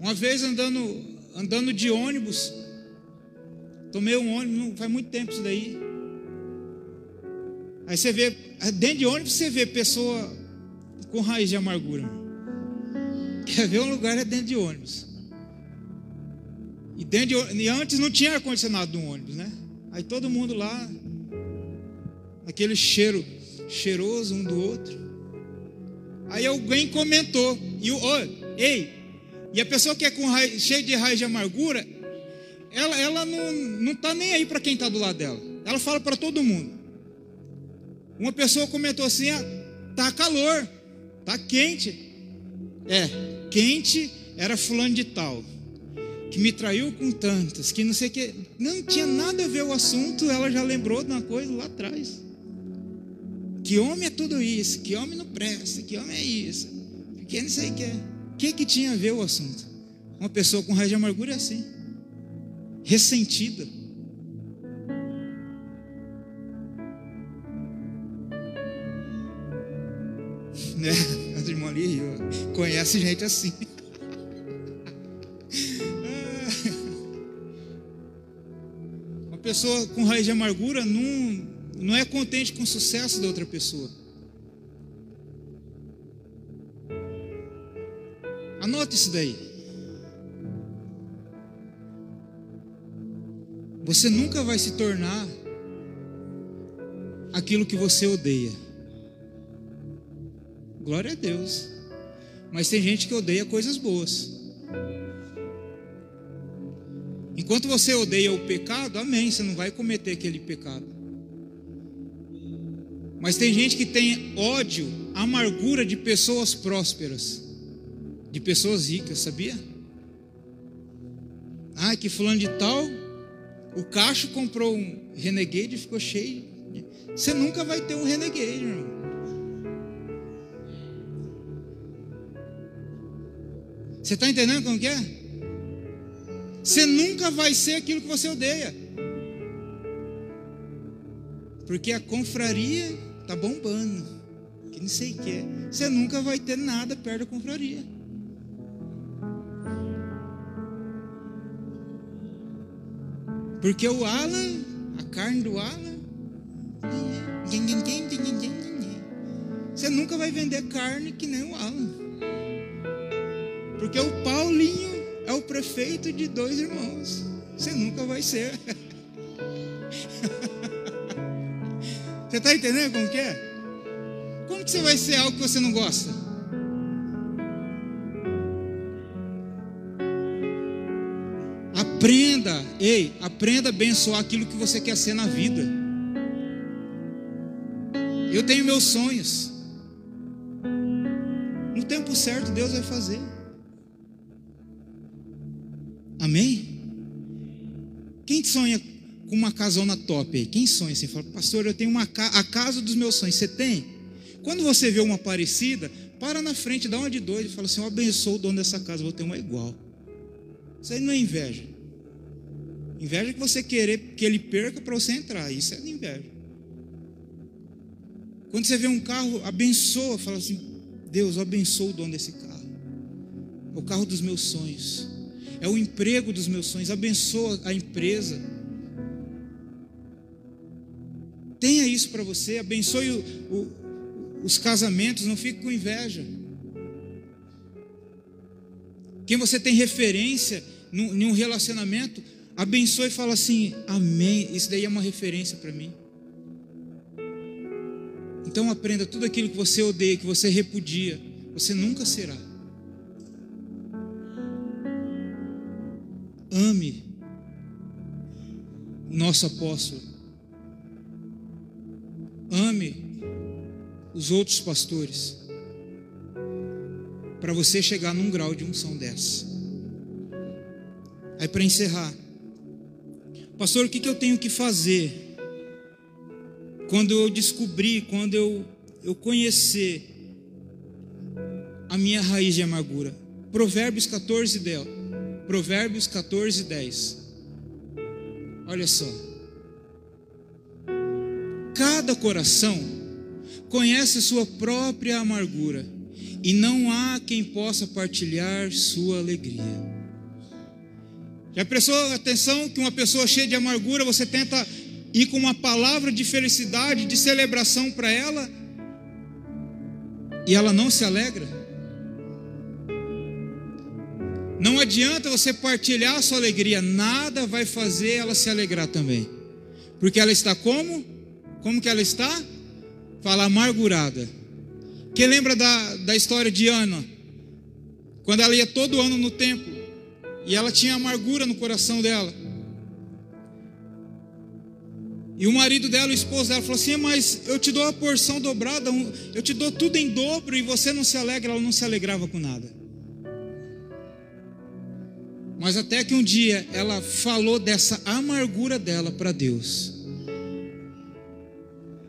Uma vez andando, andando de ônibus, tomei um ônibus, faz muito tempo isso daí. Aí você vê, dentro de ônibus você vê pessoa com raiz de amargura. Quer ver um lugar é dentro de ônibus. E, dentro de, e antes não tinha ar-condicionado no ônibus, né? Aí todo mundo lá, aquele cheiro cheiroso um do outro. Aí alguém comentou, e o, oh, ei, e a pessoa que é com raiz, cheia de raiz de amargura, ela, ela não, não tá nem aí para quem está do lado dela. Ela fala para todo mundo. Uma pessoa comentou assim: ah, tá calor, tá quente. É, quente era fulano de tal que me traiu com tantas, que não sei o que. Não tinha nada a ver o assunto, ela já lembrou de uma coisa lá atrás. Que homem é tudo isso, que homem não presta, que homem é isso, que não sei o que. O que, que tinha a ver o assunto? Uma pessoa com raiz de amargura é assim, ressentida. Né? As irmãs ali conhece gente assim. Pessoa com raiz de amargura não, não é contente com o sucesso da outra pessoa. Anote isso daí. Você nunca vai se tornar aquilo que você odeia. Glória a Deus. Mas tem gente que odeia coisas boas. Enquanto você odeia o pecado, amém, você não vai cometer aquele pecado. Mas tem gente que tem ódio, amargura de pessoas prósperas, de pessoas ricas, sabia? Ah, que fulano de tal, o cacho comprou um renegade e ficou cheio. Você nunca vai ter um renegade, irmão. Você está entendendo como que é? Você nunca vai ser aquilo que você odeia. Porque a confraria está bombando. Que não sei o que. Você nunca vai ter nada perto da confraria. Porque o Alan, a carne do Alan, Você nunca vai vender carne que nem o Alan. Porque o Paulinho é o prefeito de dois irmãos. Você nunca vai ser. Você está entendendo como que é? Como que você vai ser algo que você não gosta? Aprenda, ei, aprenda a abençoar aquilo que você quer ser na vida. Eu tenho meus sonhos. No tempo certo, Deus vai fazer. Amém? Quem sonha com uma casona top aí? Quem sonha assim? Fala, pastor, eu tenho uma a casa dos meus sonhos. Você tem? Quando você vê uma parecida, para na frente, dá uma de doido e fala assim: Eu abençoo o dono dessa casa, vou ter uma igual. Isso aí não é inveja. Inveja é que você querer que ele perca para você entrar. Isso é inveja. Quando você vê um carro, abençoa, fala assim: Deus, abençoa o dono desse carro. É o carro dos meus sonhos. É o emprego dos meus sonhos. Abençoa a empresa. Tenha isso para você. Abençoe o, o, os casamentos. Não fique com inveja. Quem você tem referência em um relacionamento, abençoe e fala assim: Amém. Isso daí é uma referência para mim. Então aprenda tudo aquilo que você odeia, que você repudia, você nunca será. Ame o nosso apóstolo. Ame os outros pastores. Para você chegar num grau de unção dessa. Aí para encerrar, pastor, o que, que eu tenho que fazer? Quando eu descobrir, quando eu, eu conhecer a minha raiz de amargura. Provérbios 14, 10. Provérbios 14, 10. Olha só. Cada coração conhece sua própria amargura, e não há quem possa partilhar sua alegria. Já prestou atenção que uma pessoa cheia de amargura, você tenta e com uma palavra de felicidade, de celebração para ela, e ela não se alegra? Não adianta você partilhar a sua alegria, nada vai fazer ela se alegrar também. Porque ela está como? Como que ela está? Fala amargurada. Quem lembra da, da história de Ana? Quando ela ia todo ano no templo e ela tinha amargura no coração dela. E o marido dela, o esposo dela, falou assim: Mas eu te dou a porção dobrada, eu te dou tudo em dobro e você não se alegra. Ela não se alegrava com nada. Mas até que um dia ela falou dessa amargura dela para Deus.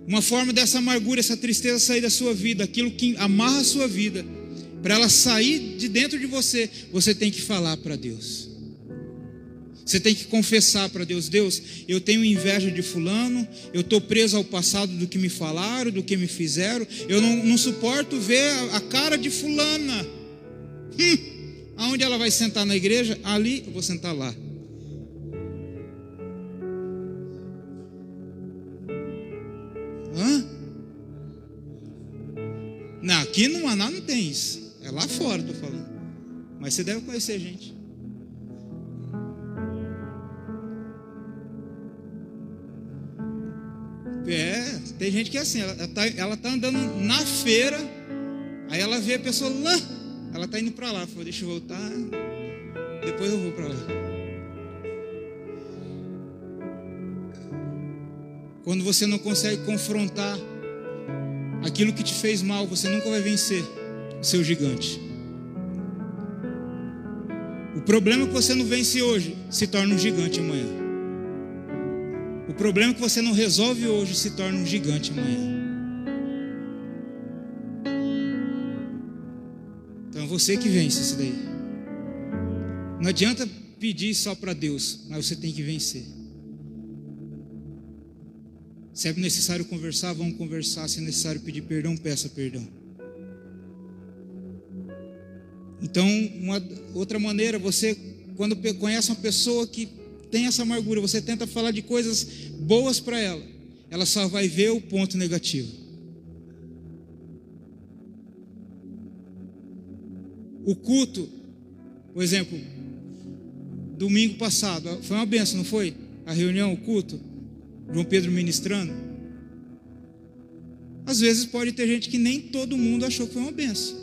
Uma forma dessa amargura, essa tristeza sair da sua vida, aquilo que amarra a sua vida, para ela sair de dentro de você, você tem que falar para Deus. Você tem que confessar para Deus: Deus, eu tenho inveja de Fulano, eu estou preso ao passado do que me falaram, do que me fizeram, eu não, não suporto ver a, a cara de Fulana. Hum, aonde ela vai sentar na igreja? Ali, eu vou sentar lá. Hã? Não, aqui no Maná não tem isso. É lá fora, estou falando. Mas você deve conhecer gente. É, tem gente que é assim, ela está ela tá andando na feira, aí ela vê a pessoa lá, ela está indo para lá, falou, deixa eu voltar, depois eu vou para lá. Quando você não consegue confrontar aquilo que te fez mal, você nunca vai vencer o seu gigante. O problema que você não vence hoje se torna um gigante amanhã. O problema que você não resolve hoje se torna um gigante amanhã. Você que vence isso daí. Não adianta pedir só para Deus, mas você tem que vencer. Se é necessário conversar, vamos conversar. Se é necessário pedir perdão, peça perdão. Então, uma outra maneira, você quando conhece uma pessoa que tem essa amargura, você tenta falar de coisas boas para ela, ela só vai ver o ponto negativo. O culto, por exemplo, domingo passado, foi uma benção, não foi? A reunião, o culto, João Pedro ministrando. Às vezes pode ter gente que nem todo mundo achou que foi uma benção.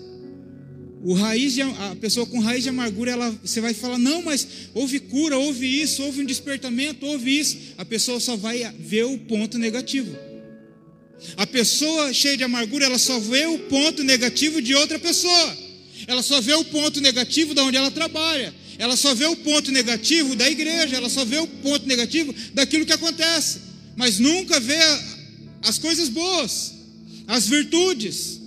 O raiz de, a pessoa com raiz de amargura, ela, você vai falar, não, mas houve cura, houve isso, houve um despertamento, houve isso. A pessoa só vai ver o ponto negativo. A pessoa cheia de amargura, ela só vê o ponto negativo de outra pessoa. Ela só vê o ponto negativo de onde ela trabalha. Ela só vê o ponto negativo da igreja. Ela só vê o ponto negativo daquilo que acontece. Mas nunca vê as coisas boas, as virtudes.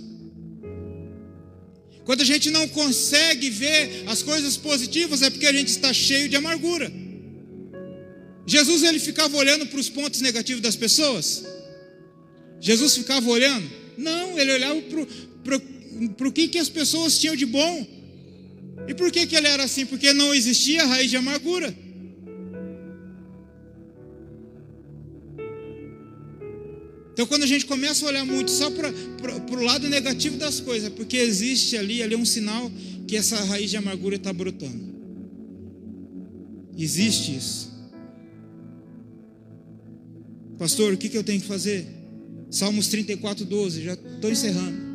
Quando a gente não consegue ver as coisas positivas, é porque a gente está cheio de amargura. Jesus ele ficava olhando para os pontos negativos das pessoas? Jesus ficava olhando? Não, ele olhava para o que, que as pessoas tinham de bom. E por que, que ele era assim? Porque não existia raiz de amargura. Então, quando a gente começa a olhar muito só para o lado negativo das coisas, porque existe ali, ali é um sinal que essa raiz de amargura está brotando. Existe isso. Pastor, o que, que eu tenho que fazer? Salmos 34, 12, já estou encerrando.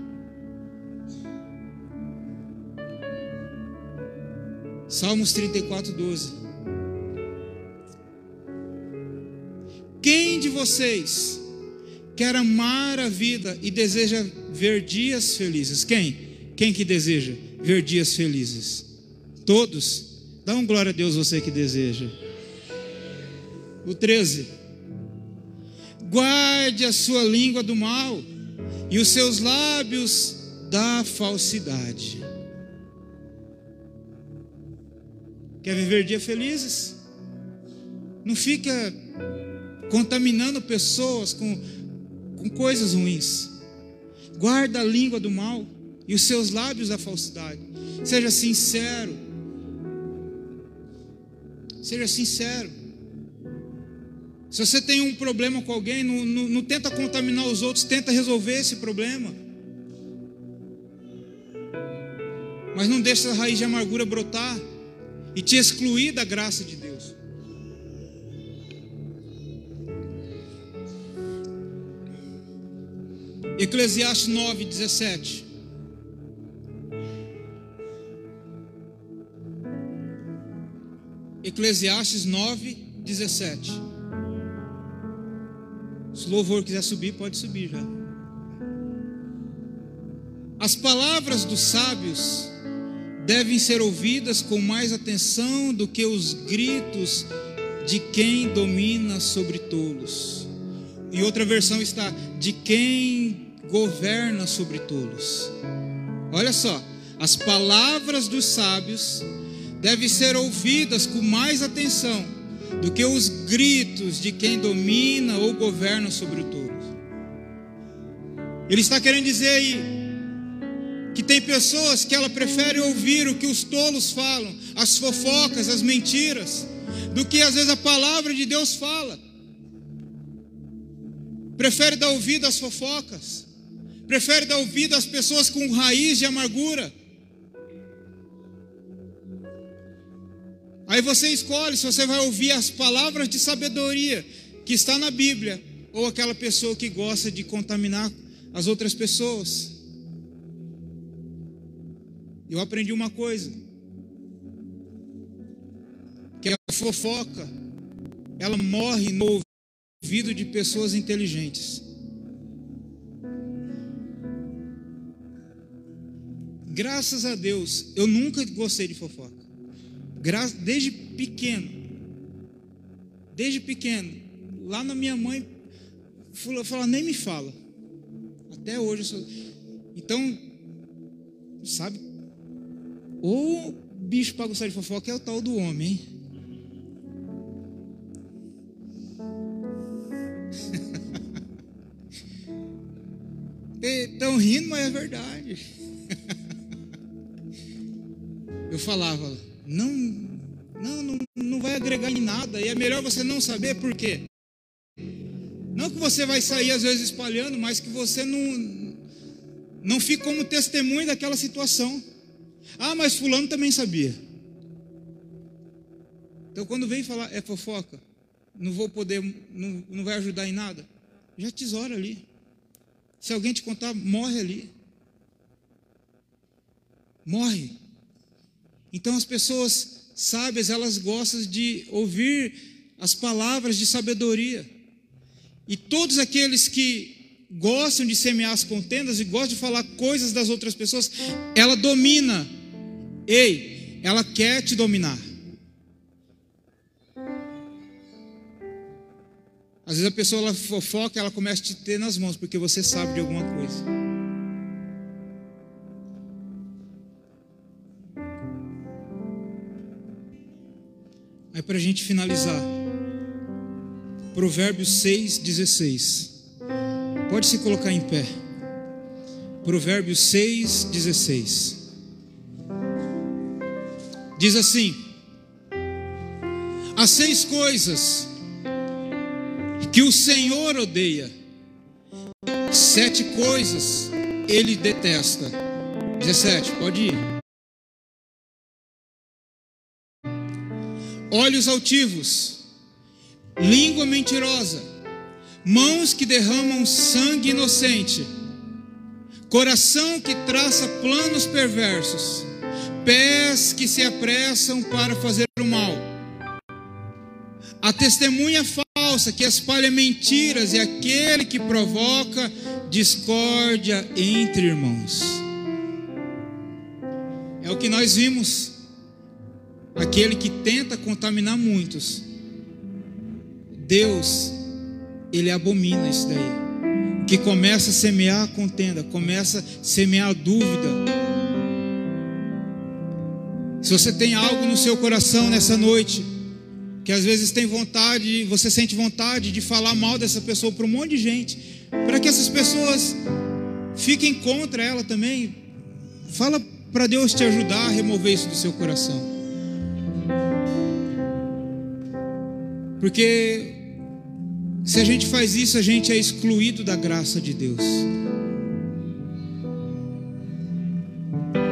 Salmos 34, 12. Quem de vocês quer amar a vida e deseja ver dias felizes. Quem? Quem que deseja ver dias felizes? Todos? Dá um glória a Deus você que deseja. O 13. Guarde a sua língua do mal e os seus lábios da falsidade. Quer viver dias felizes? Não fica contaminando pessoas com com coisas ruins. Guarda a língua do mal e os seus lábios da falsidade. Seja sincero. Seja sincero. Se você tem um problema com alguém, não, não, não tenta contaminar os outros, tenta resolver esse problema. Mas não deixe a raiz de amargura brotar e te excluir da graça de Deus. Eclesiastes 9, 17. Eclesiastes 9, 17. Se o louvor quiser subir, pode subir já. As palavras dos sábios devem ser ouvidas com mais atenção do que os gritos de quem domina sobre tolos. Em outra versão está de quem governa sobre tolos. Olha só, as palavras dos sábios devem ser ouvidas com mais atenção do que os gritos de quem domina ou governa sobre o tolo. Ele está querendo dizer aí que tem pessoas que ela prefere ouvir o que os tolos falam, as fofocas, as mentiras, do que às vezes a palavra de Deus fala. Prefere dar ouvido às fofocas prefere dar ouvido às pessoas com raiz de amargura. Aí você escolhe se você vai ouvir as palavras de sabedoria que está na Bíblia ou aquela pessoa que gosta de contaminar as outras pessoas. Eu aprendi uma coisa: que a fofoca ela morre no ouvido de pessoas inteligentes. Graças a Deus, eu nunca gostei de fofoca. Desde pequeno. Desde pequeno. Lá na minha mãe, falou, nem me fala. Até hoje sou. Então, sabe? O bicho para gostar de fofoca é o tal do homem? Estão rindo, mas é verdade eu falava, não, não, não, não vai agregar em nada, e é melhor você não saber por quê. Não que você vai sair às vezes espalhando, mas que você não, não fique como testemunho daquela situação. Ah, mas fulano também sabia. Então quando vem falar é fofoca, não vou poder, não, não vai ajudar em nada, já tesoura ali. Se alguém te contar, morre ali. Morre. Então as pessoas sábias, elas gostam de ouvir as palavras de sabedoria. E todos aqueles que gostam de semear as contendas e gostam de falar coisas das outras pessoas, ela domina. Ei, ela quer te dominar. Às vezes a pessoa ela fofoca, ela começa a te ter nas mãos porque você sabe de alguma coisa. Aí para a gente finalizar, Provérbios 6,16. Pode se colocar em pé. Provérbios 6,16. Diz assim: Há seis coisas que o Senhor odeia, sete coisas ele detesta. 17, pode ir. Olhos altivos, língua mentirosa, mãos que derramam sangue inocente, coração que traça planos perversos, pés que se apressam para fazer o mal, a testemunha falsa que espalha mentiras e aquele que provoca discórdia entre irmãos. É o que nós vimos. Aquele que tenta contaminar muitos. Deus, ele abomina isso daí. Que começa a semear a contenda, começa a semear a dúvida. Se você tem algo no seu coração nessa noite, que às vezes tem vontade, você sente vontade de falar mal dessa pessoa para um monte de gente, para que essas pessoas fiquem contra ela também. Fala para Deus te ajudar a remover isso do seu coração. Porque se a gente faz isso, a gente é excluído da graça de Deus.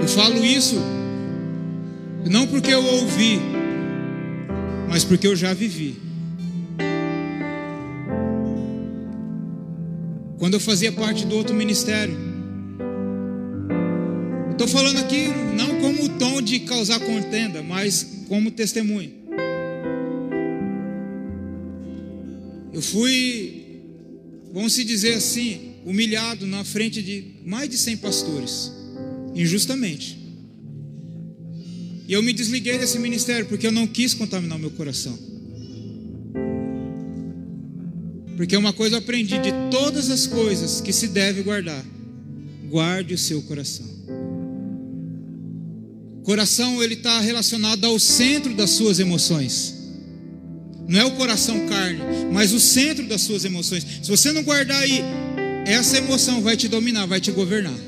Eu falo isso não porque eu ouvi, mas porque eu já vivi. Quando eu fazia parte do outro ministério. Estou falando aqui não como tom de causar contenda, mas como testemunho. Eu fui, vamos se dizer assim, humilhado na frente de mais de 100 pastores, injustamente. E eu me desliguei desse ministério porque eu não quis contaminar o meu coração. Porque uma coisa eu aprendi de todas as coisas que se deve guardar, guarde o seu coração. Coração ele está relacionado ao centro das suas emoções. Não é o coração carne, mas o centro das suas emoções. Se você não guardar aí, essa emoção vai te dominar, vai te governar.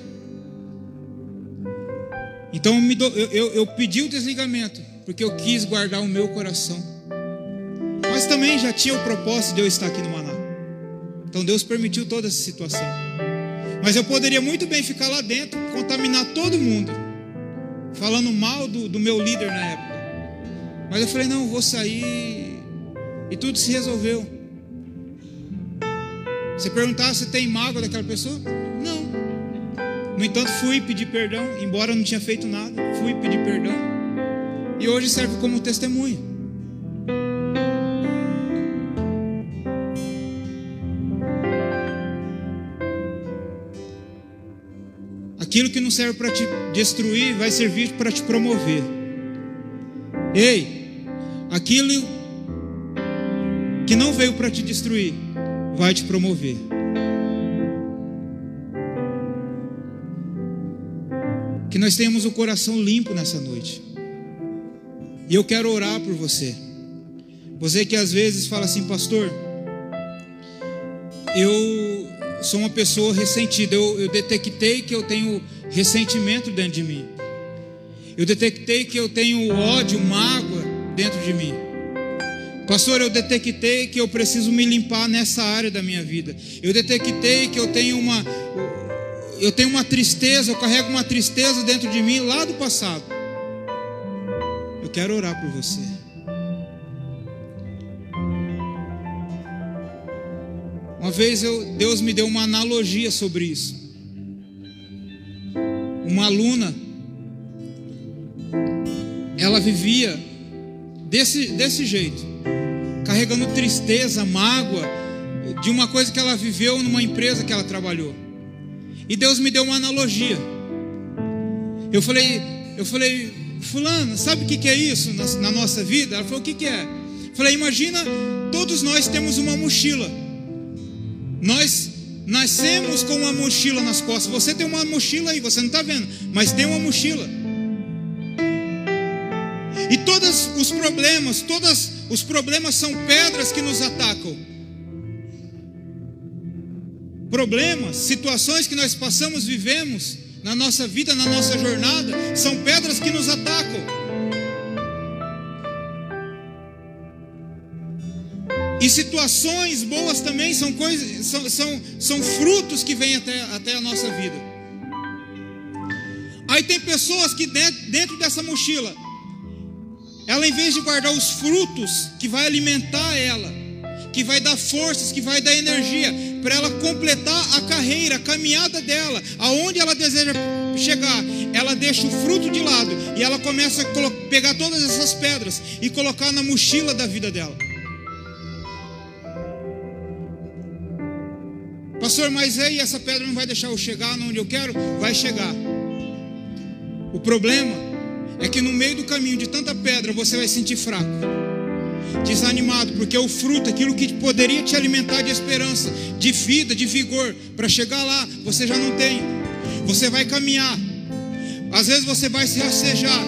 Então eu, eu, eu pedi o desligamento, porque eu quis guardar o meu coração. Mas também já tinha o propósito de eu estar aqui no Maná. Então Deus permitiu toda essa situação. Mas eu poderia muito bem ficar lá dentro, contaminar todo mundo, falando mal do, do meu líder na época. Mas eu falei: não, vou sair. E tudo se resolveu. Você perguntar se tem mágoa daquela pessoa? Não. No entanto, fui pedir perdão, embora não tinha feito nada, fui pedir perdão. E hoje serve como testemunho. Aquilo que não serve para te destruir vai servir para te promover. Ei, aquilo que não veio para te destruir vai te promover. Que nós tenhamos o coração limpo nessa noite. E eu quero orar por você. Você que às vezes fala assim, pastor, eu sou uma pessoa ressentida. Eu, eu detectei que eu tenho ressentimento dentro de mim. Eu detectei que eu tenho ódio, mágoa dentro de mim. Pastor, eu detectei que eu preciso me limpar nessa área da minha vida. Eu detectei que eu tenho uma eu tenho uma tristeza, eu carrego uma tristeza dentro de mim lá do passado. Eu quero orar por você. Uma vez eu, Deus me deu uma analogia sobre isso. Uma aluna, ela vivia desse, desse jeito, carregando tristeza, mágoa, de uma coisa que ela viveu numa empresa que ela trabalhou. E Deus me deu uma analogia. Eu falei, eu falei, fulano, sabe o que, que é isso na, na nossa vida? Ela falou, o que, que é? Eu falei, imagina, todos nós temos uma mochila. Nós nascemos com uma mochila nas costas. Você tem uma mochila aí, você não está vendo, mas tem uma mochila. E todos os problemas, todos os problemas são pedras que nos atacam. Problemas, situações que nós passamos, vivemos na nossa vida, na nossa jornada, são pedras que nos atacam. E situações boas também são coisas, são, são, são frutos que vêm até, até a nossa vida. Aí tem pessoas que dentro dessa mochila, ela em vez de guardar os frutos que vai alimentar ela, que vai dar forças, que vai dar energia para ela completar a carreira, a caminhada dela, aonde ela deseja chegar, ela deixa o fruto de lado e ela começa a pegar todas essas pedras e colocar na mochila da vida dela. Pastor, mas aí essa pedra não vai deixar eu chegar onde eu quero? Vai chegar. O problema é que no meio do caminho de tanta pedra você vai sentir fraco, desanimado, porque o fruto, aquilo que poderia te alimentar de esperança, de vida, de vigor, para chegar lá, você já não tem. Você vai caminhar, às vezes você vai se rastejar,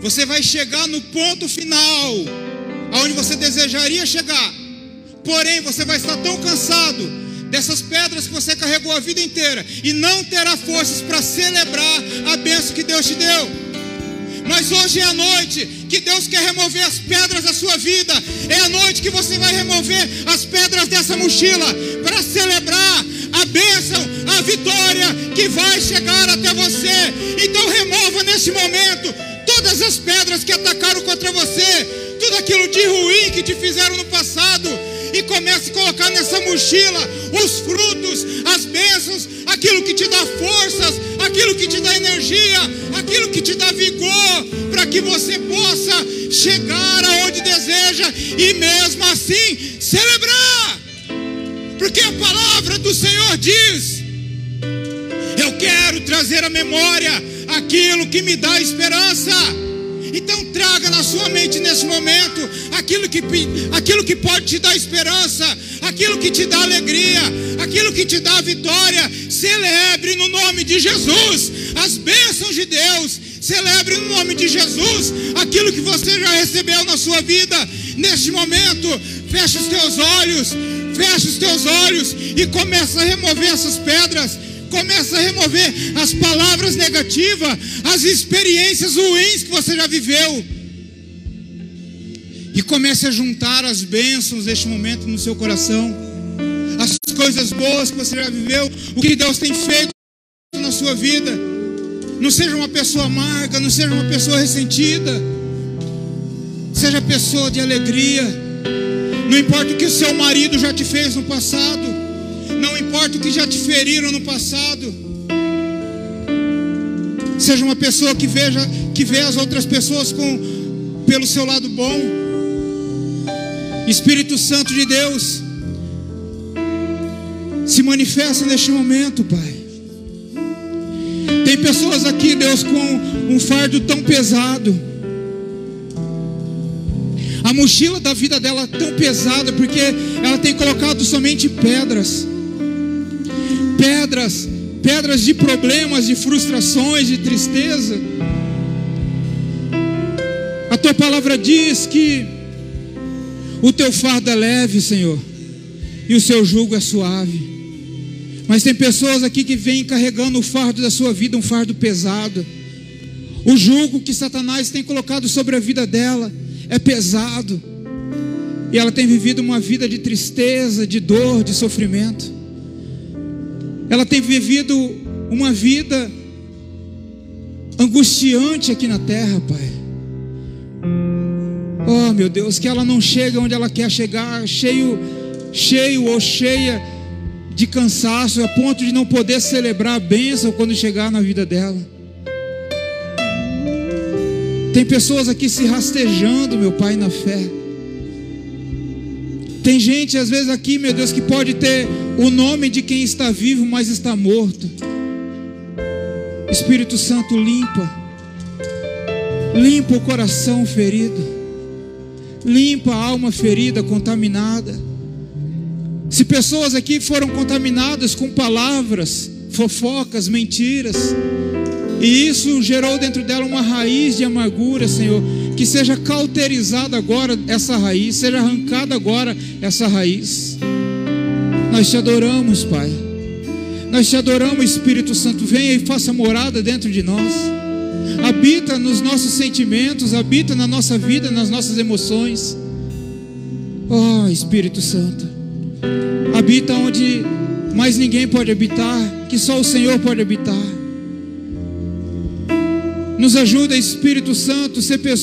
você vai chegar no ponto final, aonde você desejaria chegar, porém você vai estar tão cansado dessas pedras que você carregou a vida inteira e não terá forças para celebrar a bênção que Deus te deu. Mas hoje é a noite que Deus quer remover as pedras da sua vida. É a noite que você vai remover as pedras dessa mochila para celebrar a bênção, a vitória que vai chegar até você. Então remova nesse momento todas as pedras que atacaram contra você, tudo aquilo de ruim que te fizeram no passado e comece a colocar nessa mochila os frutos, as bênçãos, aquilo que te dá forças, aquilo que te dá energia, aquilo que te dá vigor, para que você possa chegar aonde deseja e mesmo assim celebrar. Porque a palavra do Senhor diz: Eu quero trazer à memória aquilo que me dá esperança. Então traga na sua mente nesse momento aquilo que, aquilo que pode te dar esperança, aquilo que te dá alegria, aquilo que te dá vitória. Celebre no nome de Jesus as bênçãos de Deus. Celebre no nome de Jesus aquilo que você já recebeu na sua vida. Neste momento, feche os teus olhos, feche os teus olhos e começa a remover essas pedras começa a remover as palavras negativas, as experiências ruins que você já viveu. E comece a juntar as bênçãos deste momento no seu coração, as coisas boas que você já viveu, o que Deus tem feito na sua vida. Não seja uma pessoa amarga, não seja uma pessoa ressentida. Seja pessoa de alegria. Não importa o que o seu marido já te fez no passado. Não importa o que já te feriram no passado. Seja uma pessoa que veja, que vê as outras pessoas com pelo seu lado bom. Espírito Santo de Deus, se manifesta neste momento, Pai. Tem pessoas aqui, Deus, com um fardo tão pesado. A mochila da vida dela é tão pesada porque ela tem colocado somente pedras pedras, pedras de problemas, de frustrações, de tristeza. A tua palavra diz que o teu fardo é leve, Senhor, e o seu jugo é suave. Mas tem pessoas aqui que vêm carregando o fardo da sua vida, um fardo pesado. O jugo que Satanás tem colocado sobre a vida dela é pesado. E ela tem vivido uma vida de tristeza, de dor, de sofrimento ela tem vivido uma vida angustiante aqui na terra, Pai. Oh, meu Deus, que ela não chegue onde ela quer chegar, cheio, cheio ou cheia de cansaço, a ponto de não poder celebrar a bênção quando chegar na vida dela. Tem pessoas aqui se rastejando, meu Pai, na fé. Tem gente, às vezes, aqui, meu Deus, que pode ter o nome de quem está vivo, mas está morto. Espírito Santo, limpa. Limpa o coração ferido. Limpa a alma ferida, contaminada. Se pessoas aqui foram contaminadas com palavras, fofocas, mentiras, e isso gerou dentro dela uma raiz de amargura, Senhor. Que seja cauterizada agora essa raiz, seja arrancada agora essa raiz. Nós te adoramos, Pai. Nós te adoramos, Espírito Santo. Venha e faça morada dentro de nós. Habita nos nossos sentimentos, habita na nossa vida, nas nossas emoções. Oh, Espírito Santo. Habita onde mais ninguém pode habitar, que só o Senhor pode habitar. Nos ajuda, Espírito Santo, ser pessoa